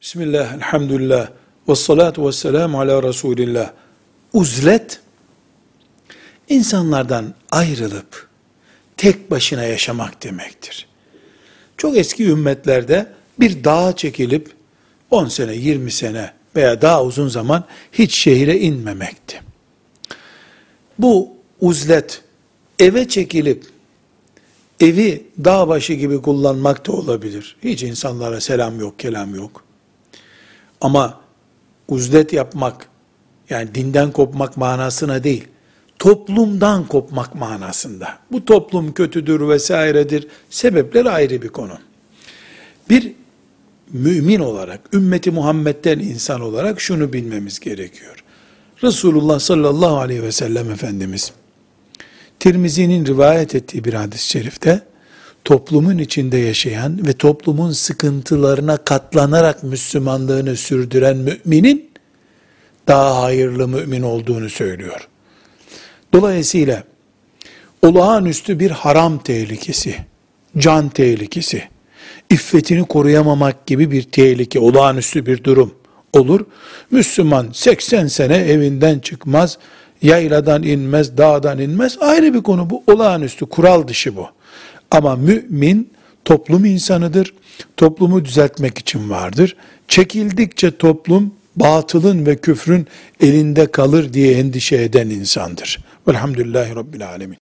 Bismillah, elhamdülillah, ve salatu ve selamu ala Resulillah. Uzlet, insanlardan ayrılıp tek başına yaşamak demektir. Çok eski ümmetlerde bir dağa çekilip 10 sene, 20 sene veya daha uzun zaman hiç şehire inmemekti. Bu uzlet eve çekilip evi dağ başı gibi kullanmak da olabilir. Hiç insanlara selam yok, kelam yok. Ama uzlet yapmak, yani dinden kopmak manasına değil, toplumdan kopmak manasında. Bu toplum kötüdür vesairedir. Sebepler ayrı bir konu. Bir mümin olarak, ümmeti Muhammed'den insan olarak şunu bilmemiz gerekiyor. Resulullah sallallahu aleyhi ve sellem Efendimiz, Tirmizi'nin rivayet ettiği bir hadis-i şerifte, toplumun içinde yaşayan ve toplumun sıkıntılarına katlanarak Müslümanlığını sürdüren müminin, daha hayırlı mümin olduğunu söylüyor. Dolayısıyla, olağanüstü bir haram tehlikesi, can tehlikesi, iffetini koruyamamak gibi bir tehlike, olağanüstü bir durum olur. Müslüman 80 sene evinden çıkmaz, yayladan inmez, dağdan inmez. Ayrı bir konu bu. Olağanüstü, kural dışı bu. Ama mümin toplum insanıdır. Toplumu düzeltmek için vardır. Çekildikçe toplum batılın ve küfrün elinde kalır diye endişe eden insandır. Velhamdülillahi Rabbil Alemin.